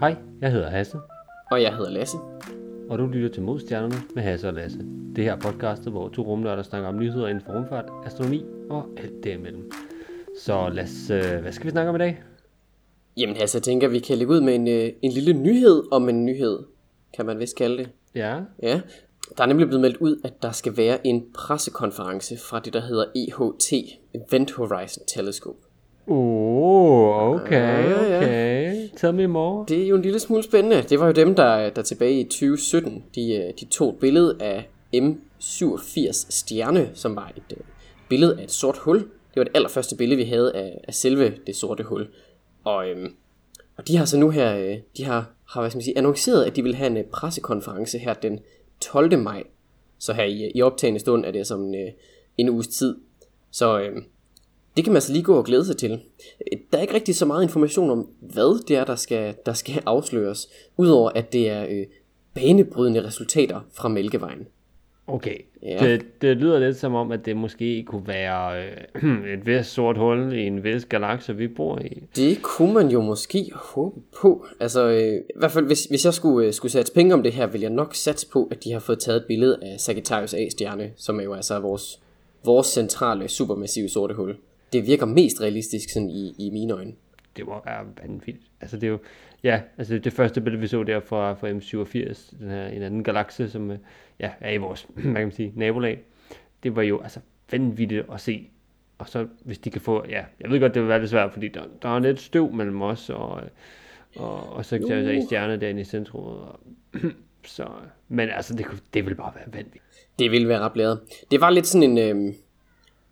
Hej, jeg hedder Hasse, Og jeg hedder Lasse. og du lytter til Modstjernerne med Hasse og Lasse. Det her podcastet, hvor to rumnørder snakker om nyheder inden for rumfart, astronomi og alt derimellem. Så Lasse, øh, hvad skal vi snakke om i dag? Jamen altså, jeg tænker, vi kan lægge ud med en, øh, en lille nyhed om en nyhed, kan man vist kalde det. Ja, Ja, der er nemlig blevet meldt ud, at der skal være en pressekonference fra det, der hedder EHT, Event Horizon Telescope. oh, okay, okay. Tell me more. Det er jo en lille smule spændende. Det var jo dem, der, der tilbage i 2017, de, øh, de tog et billede af M87 stjerne, som var et øh, billede af et sort hul. Det var det allerførste billede, vi havde af, af selve det sorte hul. Og, øhm, og de har så nu her, øh, de har, har hvad skal man sige, annonceret, at de vil have en øh, pressekonference her den 12. maj. Så her i, øh, i optagende stund er det altså som en, øh, en uges tid. Så øh, det kan man altså lige gå og glæde sig til. Der er ikke rigtig så meget information om, hvad det er, der skal, der skal afsløres, udover at det er øh, banebrydende resultater fra Mælkevejen. Okay, Ja. det, det lyder lidt som om, at det måske kunne være øh, et vist sort hul i en vis galakse, vi bor i. Det kunne man jo måske håbe på. Altså, øh, i hvert fald, hvis, hvis jeg skulle, øh, skulle sætte penge om det her, vil jeg nok satse på, at de har fået taget et billede af Sagittarius A-stjerne, som er jo altså vores, vores centrale supermassive sorte hul. Det virker mest realistisk sådan i, i mine øjne. det må være vanvittigt. Altså det er jo, ja, altså det første billede, vi så der fra, fra M87, den her, en anden galakse, som øh, ja, er i vores, hvad kan man sige, nabolag, det var jo altså vanvittigt at se. Og så hvis de kan få, ja, jeg ved godt, det vil være lidt svært, fordi der, der er lidt støv mellem os og, øh, og, og så kan jeg stjerne derinde i centrum. Og, så, men altså, det, kunne- det vil bare være vanvittigt. Det ville være ret blæret. Det var lidt sådan en... Øh,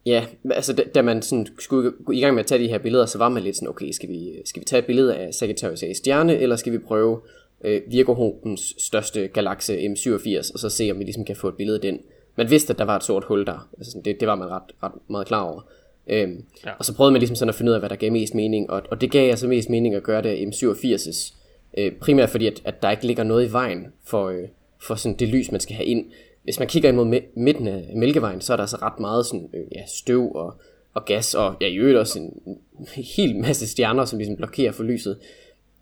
ja, altså da, da man sådan skulle gå i gang med at tage de her billeder, så var man lidt sådan, okay, skal vi, skal vi tage et billede af Sagittarius A stjerne, eller skal vi prøve øh, Virgo-hornens største galakse M87, og så se, om vi ligesom kan få et billede af den. Man vidste, at der var et sort hul der. Altså, sådan, det, det var man ret, ret meget klar over. Øhm, Ja. Og så prøvede man ligesom sådan at finde ud af, hvad der gav mest mening, og, og det gav altså mest mening at gøre det af M87's. Øh, primært fordi, at, at der ikke ligger noget i vejen for, øh, for sådan det lys, man skal have ind. Hvis man kigger imod midten af Mælkevejen, så er der altså ret meget sådan, øh, ja, støv og, og gas, og ja, i øvrigt også en, en hel masse stjerner, som ligesom blokerer for lyset.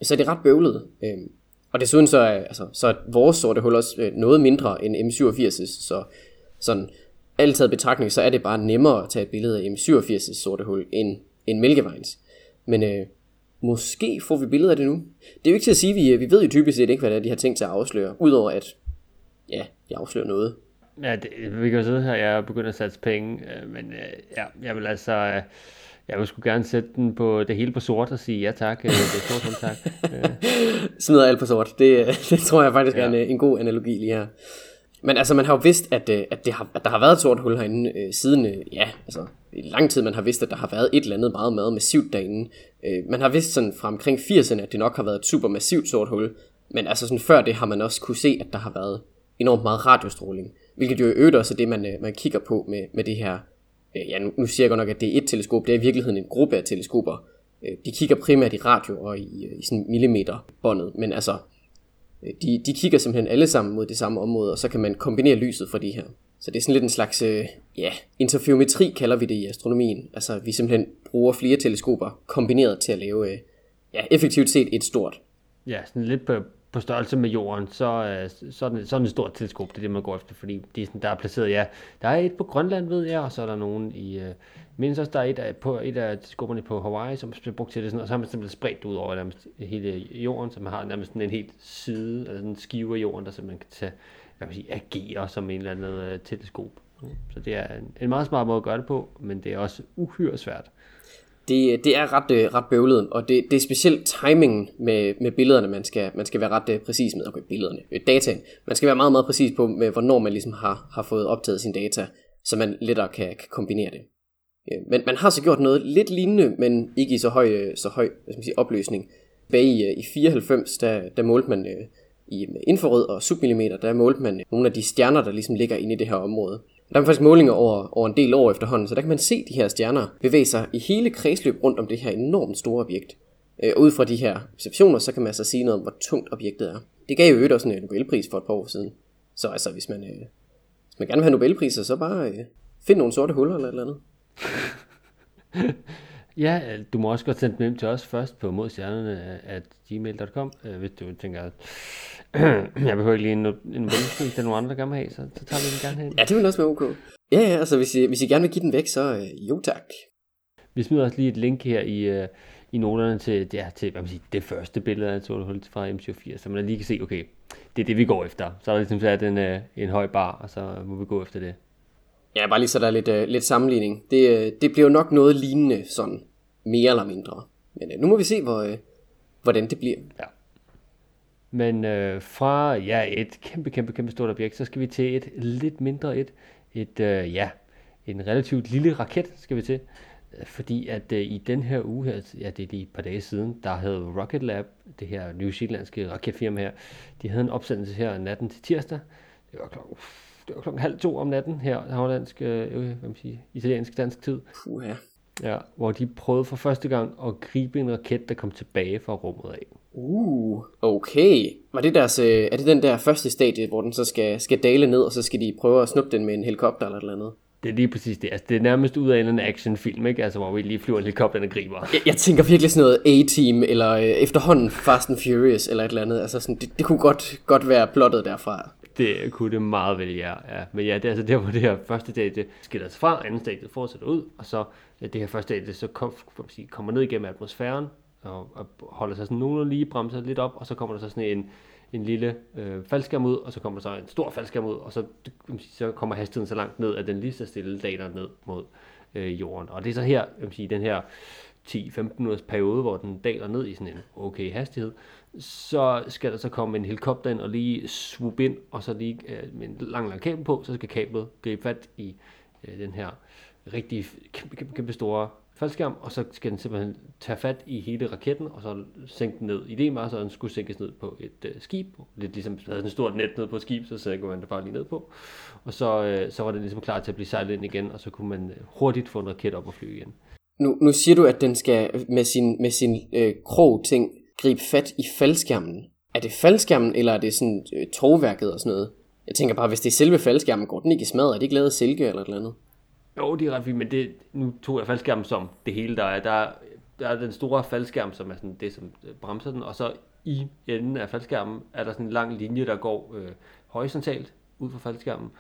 Så er det ret bøvlet. Øh, og desuden så er, altså, så er vores sorte hul også øh, noget mindre end M87's, så sådan alt taget i betragtning, så er det bare nemmere at tage et billede af M87's sorte hul end, end Mælkevejens. Men øh, måske får vi billeder af det nu. Det er jo ikke til at sige, vi, øh, vi ved jo typisk set ikke, hvad det er, de har tænkt sig at afsløre, udover at, ja, de afslører noget. Ja, det, vi kan jo sidde her, jeg er begyndt at satse penge, øh, men øh, ja, jeg vil altså, øh, jeg vil sgu gerne sætte den på det hele på sort og sige ja tak, det er sort hul, tak. Smider alt på sort. Det, det tror jeg faktisk ja. er en, en god analogi lige her. Men altså, man har jo vidst, at, at, det har, at der har været et sort hul herinde øh, siden, øh, ja, altså i lang tid, man har vidst, at der har været et eller andet meget, meget massivt derinde. Øh, man har vidst sådan fra omkring 80'erne, at det nok har været et super massivt sort hul. Men altså sådan før det har man også kunne se, at der har været enormt meget radiostråling. Hvilket jo i øvrigt også er det, man, øh, man kigger på med, med det her. Øh, ja, nu, nu siger jeg godt nok, at det er et teleskop. Det er i virkeligheden en gruppe af teleskoper. Øh, de kigger primært i radio og i, i sådan millimeterbåndet. Men altså, de, de kigger simpelthen alle sammen mod det samme område, og så kan man kombinere lyset fra de her. Så det er sådan lidt en slags, ja, interferometri kalder vi det i astronomien. Altså vi simpelthen bruger flere teleskoper kombineret til at lave, ja, effektivt set et stort. ja, sådan lidt på, på størrelse med jorden, så, øh, så, er den, så er et stort teleskop, det er det, man går efter, fordi de er sådan, der er placeret, ja, der er et på Grønland, ved jeg, og så er der nogen i, øh, mindst også, der er et af, på, et af teleskoperne på Hawaii, som bliver brugt til det, sådan, og så har man simpelthen spredt ud over nærmest hele jorden, så man har nærmest sådan en helt side, altså sådan en skive af jorden, der simpelthen kan tage, hvad kan man sige, agere som en eller anden øh, teleskop. Så det er en, en meget smart måde at gøre det på, men det er også uhyre svært. Det, det er ret, øh, ret bøvlet, og det, det er specielt timingen med, med billederne, man skal, man skal være ret øh, præcis med. Okay, billederne, øh, dataen. Man skal være meget, meget præcis på, med, hvornår man ligesom har, har fået optaget sine data, så man lettere kan, kan kombinere det. Øh, Men man har så gjort noget lidt lignende, men ikke i så høj, øh, så høj hvad skal man sige, opløsning. Bag i, øh, i 94, der, der målte man øh, i infrarød og submillimeter, der målte man øh, nogle af de stjerner, der ligesom ligger inde i det her område. Der er faktisk målinger over, over en del år efterhånden, så der kan man se de her stjerner bevæge sig i hele kredsløb rundt om det her enormt store objekt. Øh, og ud fra de her observationer, så kan man altså sige noget om, hvor tungt objektet er. Det gav jo øvrigt også en øh, Nobelpris for et par år siden. Så altså, hvis man, øh, hvis man gerne vil have Nobelpriser, så bare øh, find nogle sorte huller eller et eller andet. Ja, du må også godt sende dem hjem til os først på modstjernerne at gmail.com, øh, hvis du tænker, at jeg behøver ikke lige en, en venskab til nogle andre, der gerne vil have, så, så tager vi den gerne hen. Ja, det vil også være ok. Ja, ja, altså hvis I, hvis I gerne vil give den væk, så øh, jo tak. Vi smider også lige et link her i, øh, i noterne til, ja, til hvad man siger, det første billede af et hul fra M87, så man lige kan se, okay, det er det, vi går efter. Så er der ligesom sat en, øh, en høj bar, og så må vi gå efter det. Ja, bare lige så der er lidt, uh, lidt sammenligning. Det, uh, det bliver jo nok noget lignende, sådan mere eller mindre. Men uh, nu må vi se, hvor, uh, hvordan det bliver. Ja. Men øh, fra ja, et kæmpe, kæmpe, kæmpe stort objekt, så skal vi til et lidt mindre et. Et, øh, ja, en relativt lille raket skal vi til. Fordi at øh, i den her uge her, ja det er lige et par dage siden, der havde Rocket Lab, det her New Zealandske raketfirma her, de havde en opsendelse her natten til tirsdag. Det var klokken, det var klokken halv to om natten her, hollandsk, øh, hvad man siger, italiensk dansk tid. Puh, ja. Ja, hvor de prøvede for første gang at gribe en raket, der kom tilbage fra rummet af. Uh, okay. Var det deres, øh, er det den der første stadie, hvor den så skal, skal dale ned, og så skal de prøve at snuppe den med en helikopter eller et eller andet? Det er lige præcis det. Altså, det er nærmest ud af en actionfilm, ikke? Altså, hvor vi lige flyver en helikopter og griber. Jeg, jeg tænker virkelig sådan noget A-Team, eller øh, efterhånden Fast and Furious, eller et eller andet. Altså, sådan, det, det kunne godt, godt være plottet derfra. Det kunne det meget vel, ja. ja. Men ja, det er altså der, hvor det her første stadie skiller sig fra, anden stadie fortsætter ud, og så det her første stadie så kom, sige, kommer ned igennem atmosfæren, og, og holder sig sådan nogenlunde lige, bremser lidt op, og så kommer der så sådan en, en lille øh, faldskærm ud, og så kommer der så en stor faldskærm ud, og så, så kommer hastigheden så langt ned, at den lige så stille daler ned mod øh, jorden. Og det er så her, jeg sige, den her 10-15 minutters periode, hvor den daler ned i sådan en okay hastighed, så skal der så komme en helikopter ind og lige swoop ind, og så lige øh, med en lang, lang kabel på, så skal kablet gribe fat i øh, den her rigtig kæmpe, kæmpe, kæmpe store faldskærm, og så skal den simpelthen tage fat i hele raketten, og så sænke den ned. Ideen var så, at den skulle sænkes ned på et øh, skib, lidt ligesom havde en stort net ned på et skib, så sænker man det bare lige ned på. Og så, øh, så var den ligesom klar til at blive sejlet ind igen, og så kunne man øh, hurtigt få en raket op og flyve igen. Nu, nu siger du, at den skal med sin, med sin øh, krog ting gribe fat i faldskærmen. Er det faldskærmen, eller er det sådan øh, togværket og sådan noget? Jeg tænker bare, hvis det er selve faldskærmen, går den ikke i smad? Er det ikke lavet silke eller et eller andet? Jo, det er ret fint, men det, nu tog jeg faldskærmen som det hele, der er. Der, der er den store faldskærm, som er sådan det, som øh, bremser den, og så i enden af faldskærmen er der sådan en lang linje, der går øh, horisontalt ud fra faldskærmen,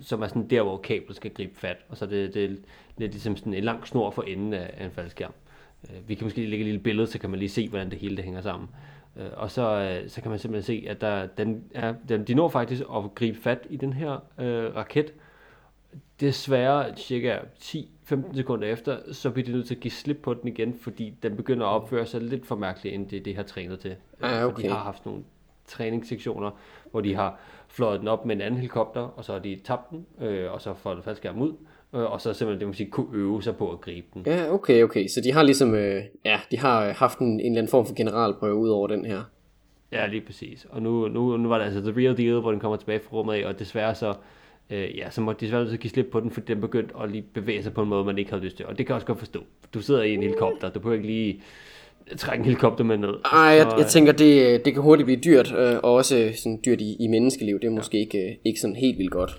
som er sådan der, hvor kablet skal gribe fat, og så det, det er lidt ligesom sådan en lang snor for enden af, af en faldskærm. Øh, vi kan måske lige lægge et lille billede, så kan man lige se, hvordan det hele det hænger sammen. Øh, og så, øh, så kan man simpelthen se, at der, den er, den, de når faktisk at gribe fat i den her øh, raket, desværre cirka 10-15 sekunder efter, så bliver de nødt til at give slip på den igen, fordi den begynder at opføre sig lidt for mærkeligt, end det, det har trænet til. Ah, okay. For de har haft nogle træningssektioner, hvor de har fløjet den op med en anden helikopter, og så har de tabt den, øh, og så får det faldskærm ud, øh, og så simpelthen, det må sige, kunne øve sig på at gribe den. Ja, okay, okay. Så de har ligesom, øh, ja, de har haft en, en eller anden form for generalprøve ud over den her. Ja, lige præcis. Og nu, nu, nu var det altså the real deal, hvor den kommer tilbage fra rummet af, og desværre så, øh, ja, så måtte de desværre så give slip på den, fordi den begyndte at lige bevæge sig på en måde, man ikke havde lyst til. Og det kan jeg også godt forstå. Du sidder i en helikopter, du behøver ikke lige trække en helikopter med ned. Ej, jeg, jeg tænker, det, det kan hurtigt blive dyrt, øh, og også sådan dyrt i, i menneskeliv. Det er måske ja. ikke, ikke sådan helt vildt godt.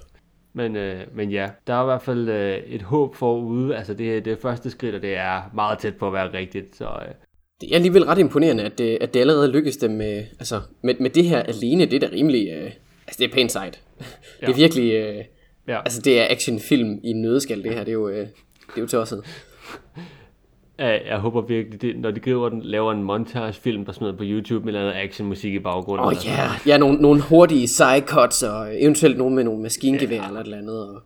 Men, øh, men ja, der er i hvert fald øh, et håb forude. Altså det, det første skridt, og det er meget tæt på at være rigtigt. Så, øh. Det er alligevel ret imponerende, at det, at det allerede lykkes dem med, altså, med, med det her alene. Det er da rimelig... Øh, altså det er pænt sejt. Ja. det er virkelig... Øh, ja. Altså det er actionfilm i en nødskal, det her. Det er jo, øh, det er jo tosset. Jeg, jeg håber virkelig, det, når de griber den, laver en montagefilm, der smider på YouTube med noget actionmusik i baggrunden. Åh oh, ja, yeah. ja nogle, nogle hurtige side cuts, og eventuelt nogle med nogle maskingevær ja. eller et eller andet. Og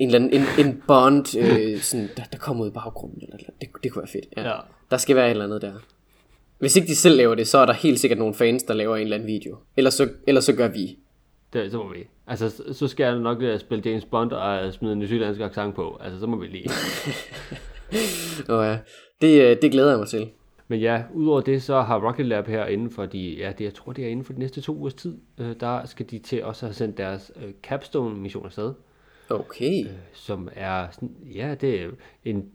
en, eller anden, en, en bond, øh, sådan, der, der kommer ud i baggrunden. Eller, eller, det, det kunne være fedt. Ja. ja. Der skal være et eller andet der. Hvis ikke de selv laver det, så er der helt sikkert nogle fans, der laver en eller anden video. Ellers så, ellers så gør vi. Det, så må vi. Altså, så skal jeg nok uh, spille James Bond og smide en nyzealandsk accent på. Altså, så må vi lige. oh, ja. det, øh, det glæder jeg mig til. Men ja, udover det, så har Rocket Lab her inden for de, ja, det, jeg tror, det er inden for de næste to ugers tid, øh, der skal de til også have sendt deres øh, Capstone-mission afsted. Okay. Øh, som er, sådan, ja, det er en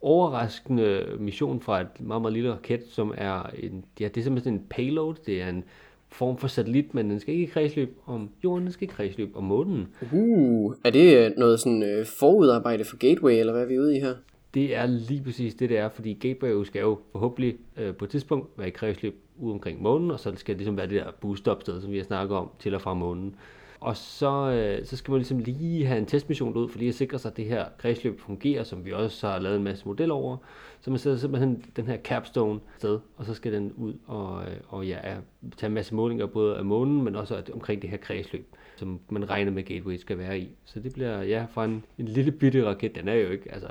overraskende mission fra et meget, meget lille raket, som er en, ja, det er simpelthen en payload, det er en form for satellit, men den skal ikke i kredsløb om jorden, den skal i kredsløb om månen. Uh, er det øh, noget sådan øh, forudarbejde for Gateway, eller hvad er vi ude i her? Det er lige præcis det, det er, fordi Gateway skal jo forhåbentlig øh, på et tidspunkt være i kredsløb ude omkring månen, og så skal det ligesom være det der boost sted, som vi har snakket om, til og fra månen. Og så, øh, så skal man ligesom lige have en testmission ud, for lige at sikre sig, at det her kredsløb fungerer, som vi også har lavet en masse model over. Så man sætter simpelthen den her capstone sted, og så skal den ud og, øh, og ja, tage en masse målinger, både af månen, men også omkring det her kredsløb, som man regner med Gateway skal være i. Så det bliver, ja, fra en, en lille bitte raket, den er jo ikke, altså,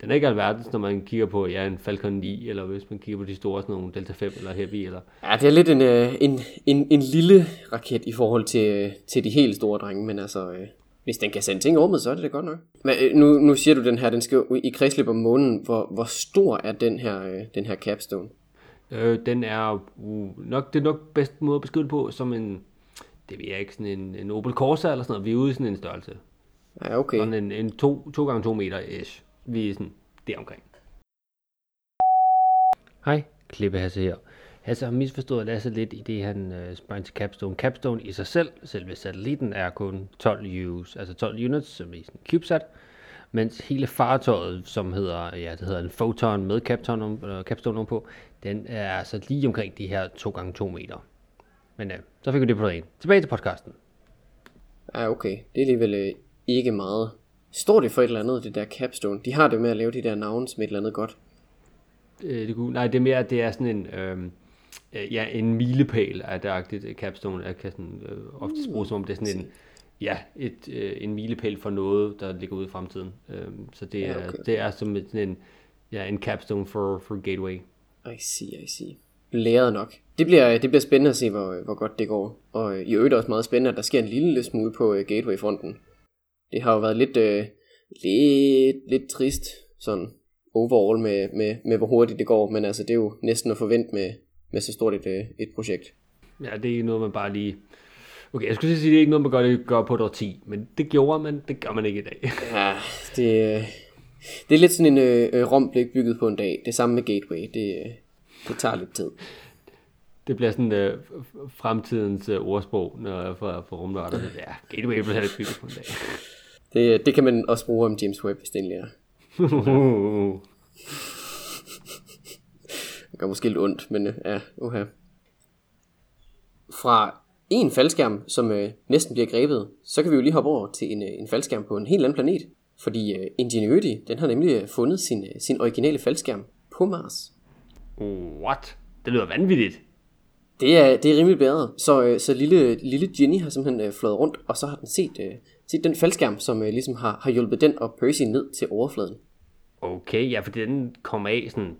den er ikke alverdens, når man kigger på ja, en Falcon 9, eller hvis man kigger på de store, sådan nogle Delta 5 eller Heavy. Eller... Ja, det er lidt en, øh, en, en, en lille raket i forhold til, til de helt store drenge, men altså, øh, hvis den kan sende ting i rummet, så er det da godt nok. Men øh, nu, nu siger du den her, den skal i kredsløb om månen. Hvor, hvor stor er den her, den her capstone? Øh, den er uh, nok, det er nok bedst måde at beskrive det på, som en, det ved jeg ikke, sådan en, en Opel Corsa eller sådan noget. Vi er ude i sådan en størrelse. Ja, okay. Sådan en, en 2 gange 2 meter ish vi er sådan deromkring. Hej, Klippe Hasse her. Hasse har misforstået Lasse lidt i det, han øh, sprang til Capstone. Capstone i sig selv, selve satellitten, er kun 12 U's, altså 12 units, som i sådan en CubeSat, mens hele fartøjet, som hedder, ja, det hedder en Photon med Capstone, øh, Capstone på, den er altså lige omkring de her 2 gange 2 meter. Men øh, så fik vi det på det Tilbage til podcasten. Ja, okay. Det er alligevel øh, ikke meget. Står det for et eller andet, det der capstone? De har det med at lave de der navns med et eller andet godt. Øh, det kunne, nej, det er mere, at det er sådan en, øhm, øh, ja, en milepæl af det agtigt capstone. Jeg kan sådan, øh, ofte bruge som om det er sådan en, ja, et, øh, en milepæl for noget, der ligger ude i fremtiden. Øhm, så det er, ja, okay. det er som sådan en, ja, en capstone for, for Gateway. I see, I see. Læret nok. Det bliver, det bliver spændende at se, hvor, hvor godt det går. Og i øvrigt også meget spændende, at der sker en lille smule på uh, Gateway-fronten det har jo været lidt, øh, lidt, lidt trist, sådan overall med, med, med, hvor hurtigt det går, men altså det er jo næsten at forvente med, med så stort et, øh, et projekt. Ja, det er ikke noget, man bare lige... Okay, jeg skulle sige, det er ikke noget, man gør, gør på et år 10, men det gjorde man, det gør man ikke i dag. ja, det, øh, det er lidt sådan en øh, romblik bygget på en dag. Det samme med Gateway, det, øh, det tager lidt tid. Det bliver sådan øh, fremtidens øh, ordsprog når, for, for rumnørder. Ja, Gateway bliver lidt bygget på en dag. Det, det kan man også bruge om James Webb, hvis det endelig er. det gør måske lidt ondt, men øh, ja, uha. Fra en faldskærm, som øh, næsten bliver grebet, så kan vi jo lige hoppe over til en, øh, en faldskærm på en helt anden planet. Fordi øh, Ingenuity, den har nemlig øh, fundet sin, øh, sin originale faldskærm på Mars. What? Det lyder vanvittigt. Det er, det er rimelig bedre. Så, øh, så lille, lille Jenny har simpelthen øh, flået rundt, og så har den set, øh, set den faldskærm, som øh, ligesom har, har hjulpet den og Percy ned til overfladen. Okay, ja, for den kommer af sådan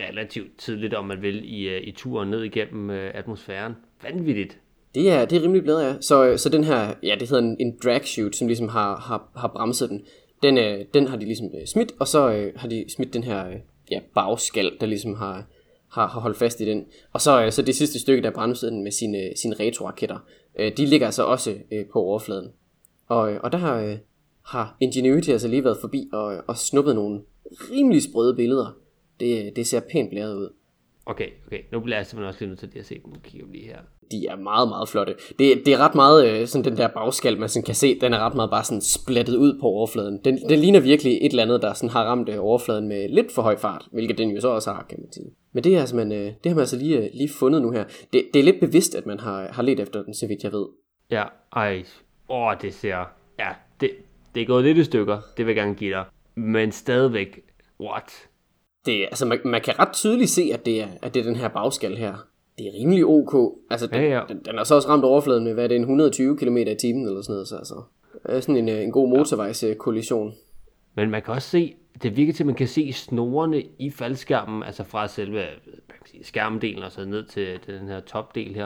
relativt tidligt, om man vil, i, øh, i turen ned igennem øh, atmosfæren. Vanvittigt. Det er, det er rimelig bedre, ja. Så, øh, så den her, ja, det hedder en, en drag chute, som ligesom har, har, har bremset den. Den, øh, den har de ligesom øh, smidt, og så øh, har de smidt den her øh, ja, bagskal, der ligesom har, har, har holdt fast i den. Og så, øh, så det sidste stykke, der bremsede den med sine, sine retroraketter, øh, de ligger altså også øh, på overfladen. Og, øh, og der har, øh, har Ingenuity altså lige været forbi og, og snuppet nogle rimelig sprøde billeder. Det, det ser pænt blæret ud. Okay, okay. Nu bliver jeg simpelthen også lige nødt til at se dem. Kigger vi lige her. De er meget, meget flotte. Det, det er ret meget, øh, sådan den der bagskal, man sådan kan se, den er ret meget bare sådan splattet ud på overfladen. Den, den ligner virkelig et eller andet, der sådan har ramt øh, overfladen med lidt for høj fart, hvilket den jo så også har, kan man sige. Men det, er altså, man, øh, det har man altså lige, lige fundet nu her. Det, det er lidt bevidst, at man har, har let efter den, så vidt jeg ved. Ja, ej. Åh, det ser... Ja, det, det er gået lidt i stykker, det vil jeg gerne give dig. Men stadigvæk, what? Det, altså, man, man kan ret tydeligt se, at det, er, at det er den her bagskal her. Det er rimelig ok. Altså, den, ja, ja. Den, den er så også ramt overfladen med, hvad er det, en 120 km i timen eller sådan noget. Så altså, det er sådan en, en god motorvejskollision. Men man kan også se, det virker til, at man kan se snorene i faldskærmen, altså fra selve sige, skærmdelen og så ned til, til den her topdel her.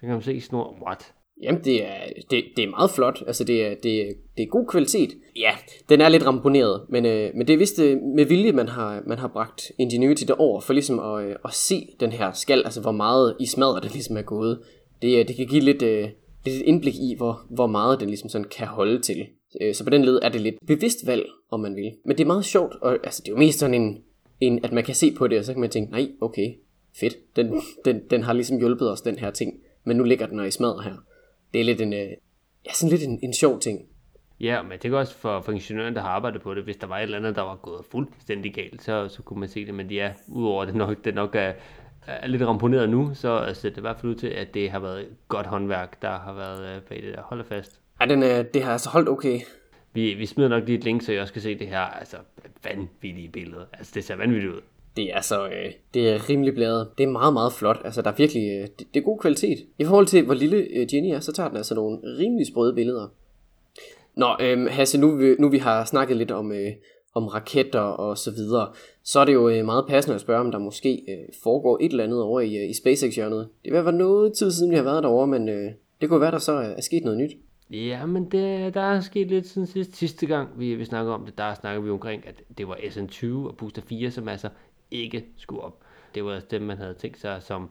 Der kan man se snor, what? Jamen, det er, det, det er meget flot. Altså, det er, det, er, det er god kvalitet. Ja, den er lidt ramponeret, men, øh, men det er vist øh, med vilje, man har, man har bragt Ingenuity derover, for ligesom at, øh, at se den her skal, altså hvor meget i smadret det ligesom er gået. Det, øh, det kan give lidt, øh, lidt indblik i, hvor, hvor meget den ligesom sådan kan holde til. Øh, så på den led er det lidt bevidst valg, om man vil. Men det er meget sjovt, og altså, det er jo mest sådan en, en, at man kan se på det, og så kan man tænke, nej, okay, fedt, den, den, den har ligesom hjulpet os, den her ting, men nu ligger den og i smadret her det er lidt en, øh, ja, sådan lidt en, en sjov ting. Ja, men det er også for, for ingeniøren, der har arbejdet på det. Hvis der var et eller andet, der var gået fuldstændig galt, så, så kunne man se det. Men ja, udover det nok, det nok er, er lidt ramponeret nu, så ser det i hvert fald ud til, at det har været godt håndværk, der har været øh, bag det der. Hold fast. Ja, den, er, det har altså holdt okay. Vi, vi smider nok lige et link, så jeg også kan se det her altså, vanvittige billede. Altså, det ser vanvittigt ud. Det er så, øh, det er rimelig blæret. Det er meget, meget flot. Altså, der er virkelig, øh, det, det er god kvalitet. I forhold til, hvor lille øh, Jenny er, så tager den altså nogle rimelig sprøde billeder. Nå, øh, Hasse, nu, nu vi har snakket lidt om, øh, om raketter og så videre, så er det jo øh, meget passende at spørge, om der måske øh, foregår et eller andet over i, øh, i SpaceX-hjørnet. Det vil være noget tid siden, vi har været derovre, men øh, det kunne være, der så er, er sket noget nyt. Ja, men det, der er sket lidt siden sidste, sidste gang, vi, vi snakkede om det. Der snakkede vi omkring, at det var SN20 og Booster 4, som altså ikke skulle op. Det var dem, man havde tænkt sig, som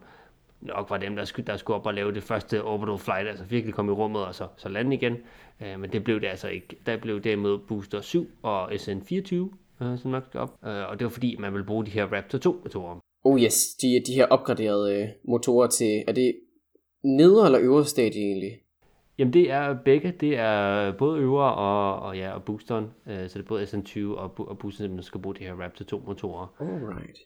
nok var dem, der skulle, der skulle op og lave det første orbital flight, altså virkelig komme i rummet og så, så lande igen. Øh, men det blev det altså ikke. Der blev derimod Booster 7 og SN24, øh, som nok skal op. Øh, og det var fordi, man ville bruge de her Raptor 2 motorer. Oh yes, de, de her opgraderede øh, motorer til, er det nedre eller øvre stadie egentlig? Jamen det er begge, det er både øvre og, og, ja, og boosteren, uh, så det er både SN20 og, og boosteren, der skal bruge de her Raptor 2 motorer. Alright.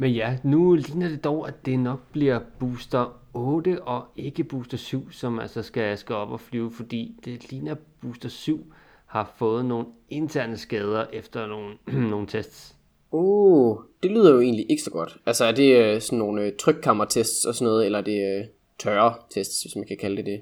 Men ja, nu ligner det dog, at det nok bliver booster 8 og ikke booster 7, som altså skal, skal op og flyve, fordi det ligner, at booster 7 har fået nogle interne skader efter nogle, nogle tests. Uh, det lyder jo egentlig ikke så godt. Altså er det uh, sådan nogle uh, trykkammertests og sådan noget, eller er det uh, tørre tests, hvis man kan kalde det det?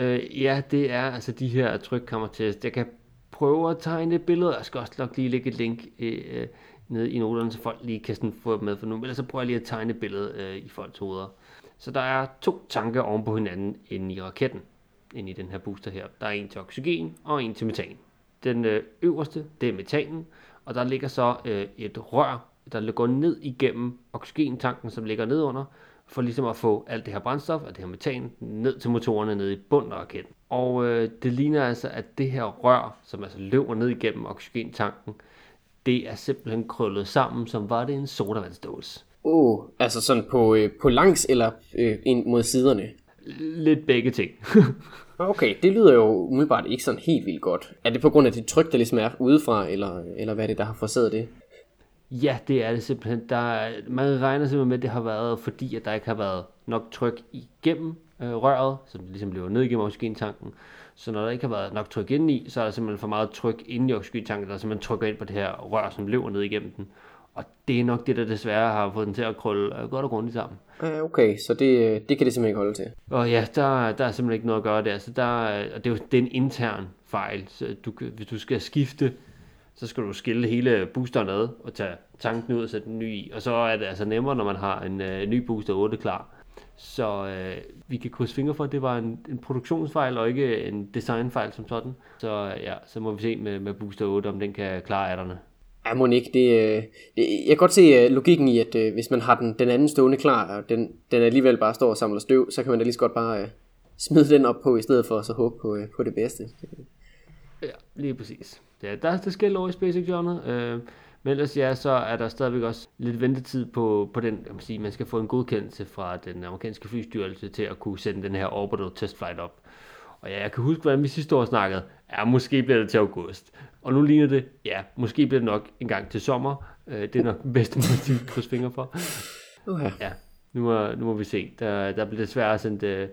Øh, ja, det er altså de her trykkammertests. Jeg kan prøve at tegne et billede, jeg skal også nok lige lægge et link øh, øh nede i noterne, så folk lige kan sådan få med for nu. Ellers så prøver jeg lige at tegne et billede øh, i folks hoveder. Så der er to tanker oven på hinanden inde i raketten, inde i den her booster her. Der er en til oxygen og en til metan. Den øh, øverste, det er metanen, og der ligger så øh, et rør, der går ned igennem oxygentanken, som ligger nedunder, for ligesom at få alt det her brændstof og det her metan ned til motorerne nede i bunden af raketten. Og øh, det ligner altså, at det her rør, som altså løber ned igennem oxygentanken, det er simpelthen krøllet sammen, som var det en sodavandsdåse. Oh, altså sådan på, øh, på langs eller øh, ind mod siderne? Lidt begge ting. okay, det lyder jo umiddelbart ikke sådan helt vildt godt. Er det på grund af det tryk, der ligesom er udefra, eller, eller hvad er det, der har forseret det? Ja, det er det simpelthen. Der, man regner simpelthen med, at det har været, fordi at der ikke har været nok tryk igennem øh, røret, som ligesom løber ned igennem oxygentanken. Så når der ikke har været nok tryk indeni, så er der simpelthen for meget tryk inde i oxygentanken, der simpelthen trykker ind på det her rør, som løber ned igennem den. Og det er nok det, der desværre har fået den til at krølle øh, godt og grundigt sammen. Okay, så det, det kan det simpelthen ikke holde til. Og ja, der, der er simpelthen ikke noget at gøre der. Så der, og det er jo det er en intern fejl. Så du, hvis du skal skifte, så skal du skille hele boosteren ad og tage tanken ud og sætte den ny i. Og så er det altså nemmere, når man har en uh, ny booster 8 klar. Så øh, vi kan krydse fingre for, at det var en, en produktionsfejl og ikke en designfejl som sådan. Så ja, så må vi se med, med Booster 8, om den kan klare atterne. Ja, må ikke. Det, øh, det, jeg kan godt se øh, logikken i, at øh, hvis man har den, den anden stående klar, og den, den alligevel bare står og samler støv, så kan man da lige så godt bare uh, smide den op på, i stedet for at så håbe på, uh, på det bedste. Ja, lige præcis. Ja, der er det skæld over i SpaceX-hjørnet. Øh, men ellers ja, så er der stadigvæk også lidt ventetid på, på den, kan man sige, man skal få en godkendelse fra den amerikanske flystyrelse til at kunne sende den her orbital test flight op. Og ja, jeg kan huske, hvordan vi sidste år snakkede, ja, måske bliver det til august. Og nu ligner det, ja, måske bliver det nok en gang til sommer. Øh, det er nok den bedste måde at krydse fingre for. Okay. Ja, nu må, nu må vi se. Der, der bliver desværre sendt, øh,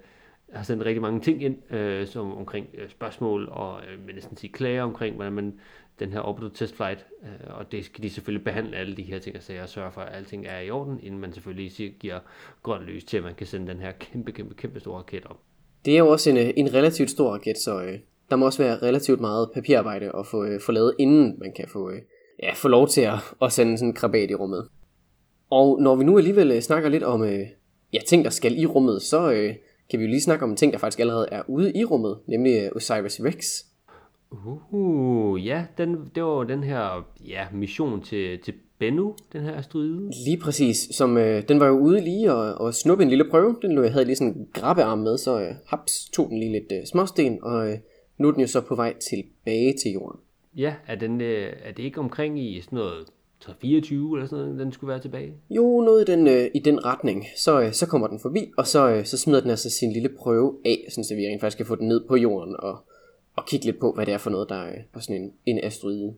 har sendt rigtig mange ting ind, øh, som omkring øh, spørgsmål og øh, næsten sige klager omkring, hvordan man den her orbital test flight, øh, og det skal de selvfølgelig behandle alle de her ting og sager og sørge for, at alting er i orden, inden man selvfølgelig siger, giver grønt lys til, at man kan sende den her kæmpe, kæmpe, kæmpe store raket op. Det er jo også en, øh, en relativt stor raket, så øh, der må også være relativt meget papirarbejde at få, øh, få lavet, inden man kan få, øh, ja, få lov til at, at sende sådan en krabat i rummet. Og når vi nu alligevel øh, snakker lidt om øh, ja, ting, der skal i rummet, så øh, kan vi jo lige snakke om ting, der faktisk allerede er ude i rummet, nemlig øh, Osiris Rex. Uh, ja, den, det var den her ja, mission til, til Bennu, den her asteroide. Lige præcis, som øh, den var jo ude lige og, og snuppe en lille prøve. Den havde lige sådan en grabbearm med, så øh, haps tog den lige lidt øh, småsten, og øh, nu er den jo så på vej tilbage til jorden. Ja, er, den, øh, er det ikke omkring i sådan noget 24 eller sådan noget, den skulle være tilbage? Jo, noget i den, øh, i den retning. Så, øh, så kommer den forbi, og så, øh, så smider den altså sin lille prøve af, sådan så vi rent faktisk kan få den ned på jorden og og kigge lidt på, hvad det er for noget, der er på sådan en, en asteroide.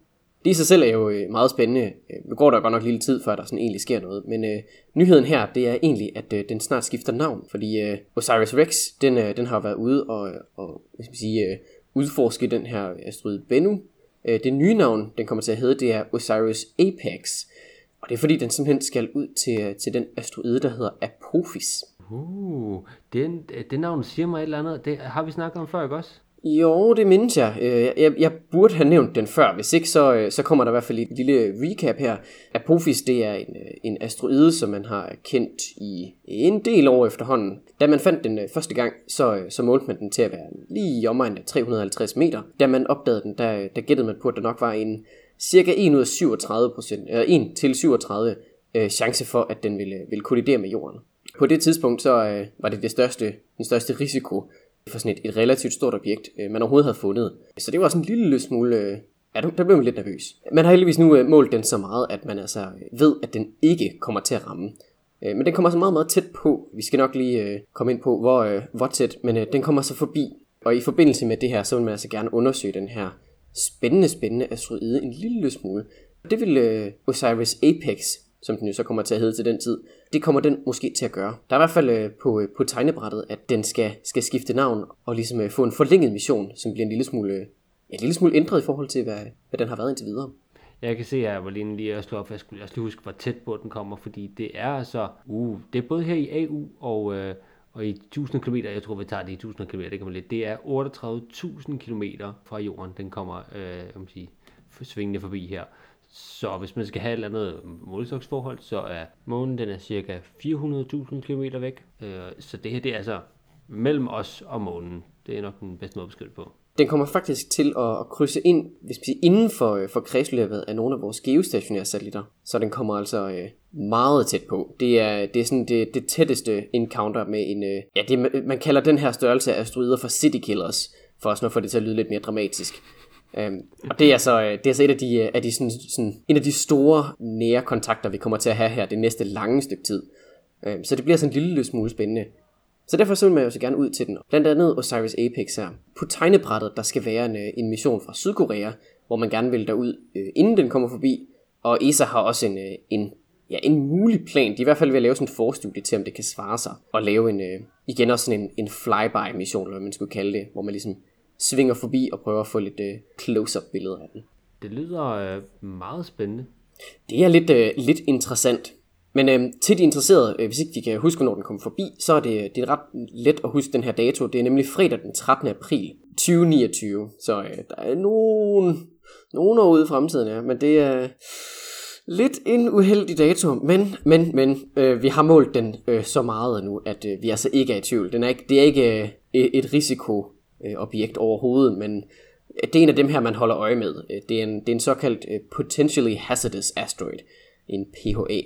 Det i sig selv er jo øh, meget spændende. Øh, nu går der godt nok lille tid, før der sådan egentlig sker noget. Men øh, nyheden her, det er egentlig, at øh, den snart skifter navn. Fordi øh, Osiris Rex, den, øh, den har været ude og, øh, og hvad skal man sige, øh, udforske den her asteroide Bennu. Øh, det nye navn, den kommer til at hedde, det er Osiris Apex. Og det er fordi, den simpelthen skal ud til, øh, til den asteroide, der hedder Apophis. Uh, den, det navn siger mig et eller andet. Det har vi snakket om før, ikke også? Jo, det mindes øh, jeg. Jeg. Jeg burde have nævnt den før. Hvis ikke, så, øh, så kommer der i hvert fald et lille recap her. Apophis, det er en, øh, en asteroide, som man har kendt i en del år efterhånden. Da man fandt den første gang, så, så målte man den til at være lige i omegnen af 350 meter. Da man opdagede den, der, der gættede man på, at der nok var en cirka 1 ud af 37 procent, eller 1 til 37 øh, chance for, at den ville, ville kollidere med jorden. På det tidspunkt så øh, var det, det største, den største risiko for sådan et, et relativt stort objekt, øh, man overhovedet havde fundet. Så det var sådan en lille smule... Øh, ja, der blev man lidt nervøs. Man har heldigvis nu øh, målt den så meget, at man altså øh, ved, at den ikke kommer til at ramme. Øh, men den kommer så meget, meget tæt på. Vi skal nok lige øh, komme ind på, hvor, øh, hvor tæt, men øh, den kommer så forbi. Og i forbindelse med det her, så vil man altså gerne undersøge den her spændende, spændende asteroide en lille smule. Det vil øh, Osiris Apex som den jo så kommer til at hedde til den tid, det kommer den måske til at gøre. Der er i hvert fald øh, på, øh, på tegnebrættet, at den skal, skal skifte navn og ligesom øh, få en forlænget mission, som bliver en lille smule, øh, en lille smule ændret i forhold til, hvad, hvad den har været indtil videre. Jeg kan se, at jeg var lige lige at slå op, jeg skulle, jeg skulle huske, hvor tæt på den kommer, fordi det er altså, uh, det er både her i AU og, øh, og i 1000 km, jeg tror, vi tager det i 1000 km, det kan man lidt, det er 38.000 km fra jorden, den kommer, øh, jeg må sige, svingende forbi her. Så hvis man skal have et eller andet målestoksforhold, så er månen den er cirka 400.000 km væk. Øh, så det her det er altså mellem os og månen. Det er nok den bedste måde at beskrive på. Den kommer faktisk til at krydse ind, hvis vi siger, inden for, øh, for kredsløbet af nogle af vores geostationære satellitter. Så den kommer altså øh, meget tæt på. Det er, det er sådan det, det tætteste encounter med en... ja, det, man kalder den her størrelse af asteroider for city killers, for også at få det til at lyde lidt mere dramatisk. Øhm, og det er så, øh, det er så et af de, øh, af de sådan, sådan, en af de store nære kontakter, vi kommer til at have her det næste lange stykke tid. Øhm, så det bliver sådan en lille smule spændende. Så derfor så vil man jo så gerne ud til den. Blandt andet Osiris Apex her. På tegnebrættet, der skal være en, øh, en mission fra Sydkorea, hvor man gerne vil derud, øh, inden den kommer forbi. Og ESA har også en, en, ja, en mulig plan. De er i hvert fald ved at lave sådan et forstudie til, om det kan svare sig. Og lave en, igen også sådan en, en flyby mission, eller hvad man skulle kalde det, hvor man ligesom svinger forbi og prøver at få lidt uh, close-up billeder af den. Det lyder uh, meget spændende. Det er lidt, uh, lidt interessant. Men uh, til de interesserede, uh, hvis ikke de kan huske, når den kommer forbi, så er det, det er ret let at huske den her dato. Det er nemlig fredag den 13. april 2029. Så uh, der er nogen, nogen år ude i fremtiden, ja. Men det er lidt en uheldig dato. Men, men, men uh, vi har målt den uh, så meget nu, at uh, vi altså ikke er i tvivl. Den er ikke, det er ikke uh, et risiko øh, objekt overhovedet, men det er en af dem her, man holder øje med. Øh, det er en, det er en såkaldt øh, Potentially Hazardous Asteroid, en PHA.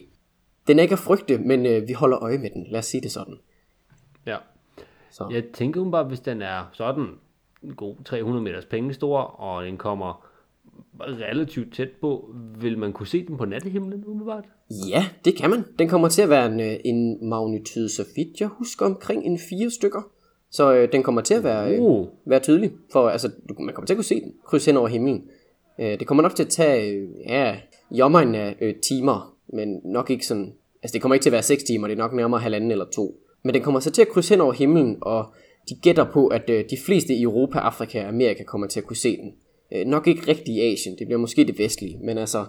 Den er ikke at frygte, men øh, vi holder øje med den. Lad os sige det sådan. Ja. Så. Jeg tænker bare, hvis den er sådan en god 300 meters penge stor, og den kommer relativt tæt på, vil man kunne se den på nattehimlen umiddelbart? Ja, det kan man. Den kommer til at være en, øh, en magnitude, så vidt jeg husker, omkring en fire stykker. Så øh, den kommer til at være, øh, uh. være tydelig. For altså, man kommer til at kunne se den krydse hen over himlen. Øh, det kommer nok til at tage, øh, ja, i omegnen af øh, timer, men nok ikke sådan, altså det kommer ikke til at være 6 timer, det er nok nærmere halvanden eller to. Men den kommer så til at krydse hen over himlen, og de gætter på, at øh, de fleste i Europa, Afrika og Amerika kommer til at kunne se den. Øh, nok ikke rigtig i Asien, det bliver måske det vestlige, men altså,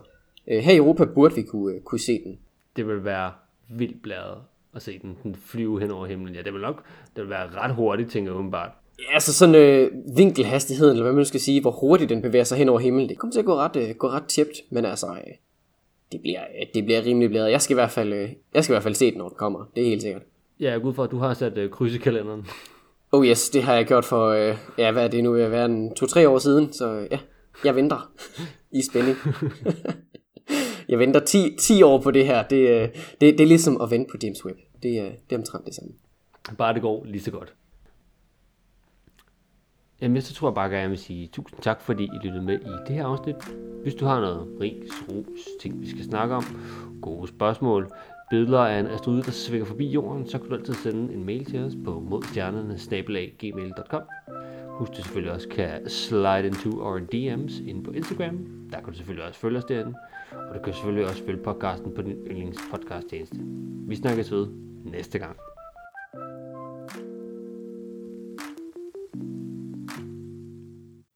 øh, her i Europa burde vi kunne, øh, kunne se den. Det vil være vildt bladet at se den, den flyve hen over himlen. Ja, det vil nok det vil være ret hurtigt, tænker jeg umiddelbart. Ja, altså sådan øh, vinkelhastigheden, eller hvad man skal sige, hvor hurtigt den bevæger sig hen over himlen, det kommer til at gå ret, øh, gå ret tjept, men altså, øh, det, bliver, øh, det bliver rimelig bladet. Jeg skal, i hvert fald, øh, jeg skal i hvert fald se den, når den kommer, det er helt sikkert. Ja, jeg er god for, at du har sat øh, kryds i kalenderen. Oh yes, det har jeg gjort for, øh, ja, hvad er det nu, ved at være en to-tre år siden, så øh, ja, jeg venter i spænding. jeg venter 10, 10 år på det her. Det, øh, det, det er ligesom at vente på James Webb. Det, øh, det er omtrent det samme. Bare det går lige så godt. Jamen, så tror jeg bare, at jeg vil sige tusind tak, fordi I lyttede med i det her afsnit. Hvis du har noget ris, ros, ting vi skal snakke om, gode spørgsmål, billeder af en asteroide, der svinger forbi jorden, så kan du altid sende en mail til os på modstjernerne Husk, du selvfølgelig også kan slide into our DM's inde på Instagram. Der kan du selvfølgelig også følge os derinde. Og du kan selvfølgelig også følge podcasten på din yndlingspodcast tjeneste. Vi snakkes ved næste gang.